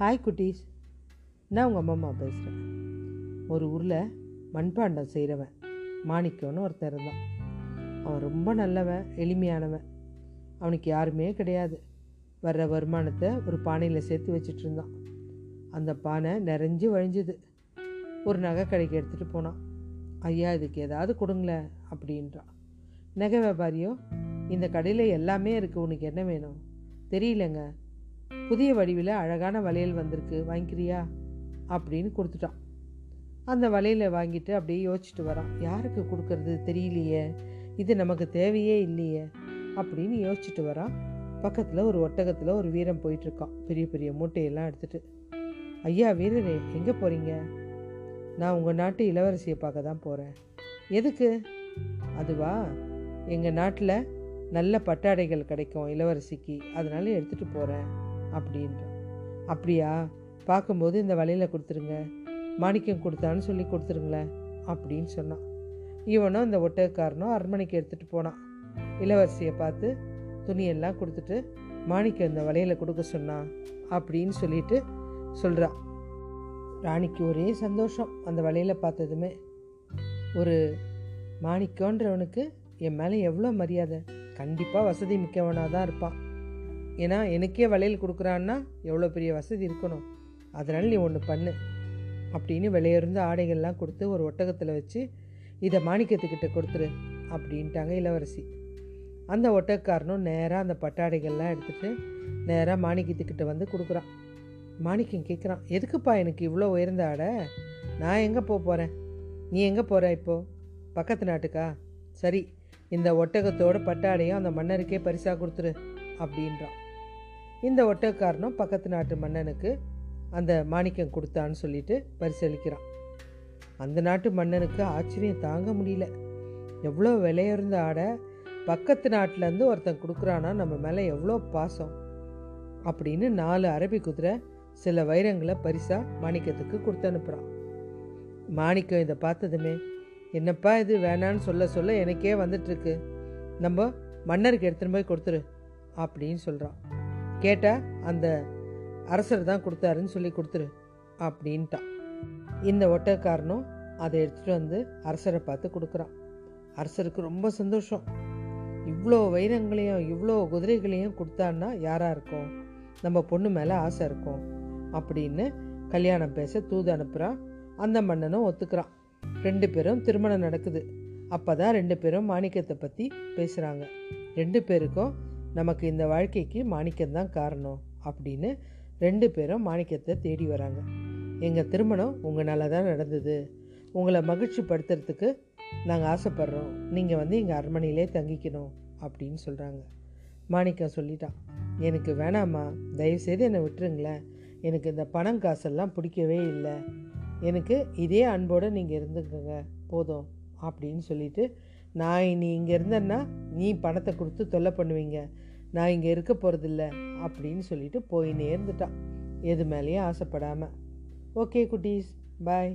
Hi குட்டீஸ். நான் உங்கள் அம்மா அம்மா பேசுகிறேன் ஒரு ஊரில் மண்பாண்டம் செய்கிறவன் மாணிக்கம்னு ஒருத்தன் இருந்தான். அவன் ரொம்ப நல்லவன் எளிமையானவன். அவனுக்கு யாருமே கிடையாது. வர்ற வருமானத்தை ஒரு பானையில் சேர்த்து வச்சுட்டு இருந்தான். அந்த பானை நிறைஞ்சு வழிஞ்சுது. ஒரு நகை கடைக்கு எடுத்துகிட்டு போனான். ஐயா இதுக்கு ஏதாவது கொடுங்களேன் அப்படின்றான். நகை வியாபாரியோ இந்த கடையில் எல்லாமே இருக்குது உனக்கு என்ன வேணும்? தெரியலங்க. புதிய வடிவில் அழகான வளையல் வந்திருக்கு வாங்கிக்கிறியா? அப்படின்னு கொடுத்துட்டான். அந்த வளையலை வாங்கிட்டு அப்படியே யோசிச்சுட்டு வரான். யாருக்கு கொடுக்கறது தெரியலையே. இது நமக்கு தேவையே இல்லையே அப்படின்னு யோசிச்சுட்டு வரான். பக்கத்தில் ஒரு ஒட்டகத்தில் ஒரு வீரன் போயிட்டுருக்கான். பெரிய பெரிய மூட்டையெல்லாம் எடுத்துகிட்டு ஐயா வீரரே எங்கே போகிறீங்க நான் உங்கள் நாட்டு இளவரசியை பார்க்க தான் போகிறேன் எதுக்கு? அதுவா எங்கள் நாட்டில் நல்ல பட்டாடைகள் கிடைக்கும் இளவரசிக்கு. அதனால எடுத்துகிட்டு போகிறேன் அப்படின்றான் அப்படியா? பார்க்கும்போது இந்த வலையில் கொடுத்துருங்க. மாணிக்கம் கொடுத்தான்னு சொல்லி கொடுத்துருங்களேன் அப்படின்னு சொன்னான். இவனும் இந்த ஒட்டகக்காரனும் அரண்மனைக்கு எடுத்துகிட்டு போனான். இளவரசியை பார்த்து துணியெல்லாம் கொடுத்துட்டு மாணிக்கம் இந்த வலையில் கொடுக்க சொன்னான் அப்படின்னு சொல்லிட்டு சொல்கிறான் ராணிக்கு ஒரே சந்தோஷம் அந்த வலையில் பார்த்ததுமே. ஒரு மாணிக்கன்றவனுக்கு என் மேலே எவ்வளோ மரியாதை? கண்டிப்பாக வசதி மிக்கவனாக தான் இருப்பான். ஏன்னா எனக்கே வளையல் கொடுக்குறான்னா எவ்வளோ பெரிய வசதி இருக்கணும். அதனால் நீ ஒன்று பண்ணு. அப்படின்னு விலையுறந்த ஆடைகள்லாம் கொடுத்து ஒரு ஒட்டகத்தில் வச்சு இதை மாணிக்கத்துக்கிட்ட கொடுத்துரு அப்படின்ட்டாங்க இளவரசி. அந்த ஒட்டக்காரனும் நேராக அந்த பட்டாடைகள்லாம் எடுத்துகிட்டு நேராக மாணிக்கத்துக்கிட்ட வந்து கொடுக்குறான். மாணிக்கம் கேட்குறான் எதுக்குப்பா எனக்கு இவ்வளோ உயர்ந்த ஆடை? நான் எங்கே போக போகிறேன் நீ எங்கே போகிற இப்போது பக்கத்து நாட்டுக்கா? சரி இந்த ஒட்டகத்தோட பட்டாடையும் அந்த மன்னருக்கே பரிசாக கொடுத்துரு அப்படின்றான். இந்த ஒட்டக்காரனும் பக்கத்து நாட்டு மன்னனுக்கு அந்த மாணிக்கம் கொடுத்தான்னு சொல்லிட்டு பரிசளிக்கிறான். அந்த நாட்டு மன்னனுக்கு ஆச்சரியம் தாங்க முடியல. எவ்வளோ விலையுறந்த ஆடை பக்கத்து நாட்டிலேருந்து ஒருத்தன் கொடுக்குறானா நம்ம மேலே எவ்வளோ பாசம் அப்படின்னு நாலு அரபி குதிரை சில வைரங்களை பரிசாக மாணிக்கத்துக்கு கொடுத்து அனுப்புகிறான் மாணிக்கம் இதை பார்த்ததுமே என்னப்பா இது வேணான்னு சொல்ல சொல்ல எனக்கே வந்துட்டுருக்கு. நம்ம மன்னருக்கு எடுத்துன்னு போய் கொடுத்துரு அப்படின்னு சொல்கிறான் கேட்டால் அந்த அரசர் தான் கொடுத்தாருன்னு சொல்லி கொடுத்துரு அப்படின்ட்டான் இந்த ஒட்டக்காரனும் அதை எடுத்துகிட்டு வந்து அரசரை பார்த்து கொடுக்குறான். அரசருக்கு ரொம்ப சந்தோஷம். இவ்வளோ வைரங்களையும் இவ்வளோ குதிரைகளையும் கொடுத்தான்னா யாராக இருக்கும்? நம்ம பொண்ணு மேலே ஆசை இருக்கும் அப்படின்னு கல்யாணம் பேச தூது அனுப்புகிறான் அந்த மன்னனும் ஒத்துக்கிறான். ரெண்டு பேரும் திருமணம் நடக்குது. அப்போ தான் ரெண்டு பேரும் மாணிக்கத்தை பற்றி பேசுகிறாங்க ரெண்டு பேருக்கும் நமக்கு இந்த வாழ்க்கைக்கு மாணிக்கம்தான் காரணம் அப்படின்னு ரெண்டு பேரும் மாணிக்கத்தை தேடி வராங்க. எங்கள் திருமணம் உங்களால் தான் நடந்தது. உங்களை மகிழ்ச்சி படுத்துறதுக்கு நாங்கள் ஆசைப்படுறோம். நீங்கள் வந்து எங்கள் அரண்மனையிலே தங்கிக்கணும் அப்படின்னு சொல்கிறாங்க மாணிக்கம் சொல்லிட்டான் எனக்கு வேணாம்மா. தயவுசெய்து என்னை விட்டுருங்களேன். எனக்கு இந்த பணம் காசெல்லாம் பிடிக்கவே இல்லை. எனக்கு இதே அன்போடு நீங்கள் இருந்துக்கங்க. போதும். அப்படின்னு சொல்லிட்டு நான் இனி இங்கே இருந்தேன்னா நீ பணத்தை கொடுத்து தொல்லை பண்ணுவீங்க. நான் இங்கே இருக்க போகிறதில்ல அப்படின்னு சொல்லிட்டு போய் நேர்ந்துட்டான் எது மேலேயும் ஆசைப்படாமல் ஓகே குட்டீஸ். பாய்.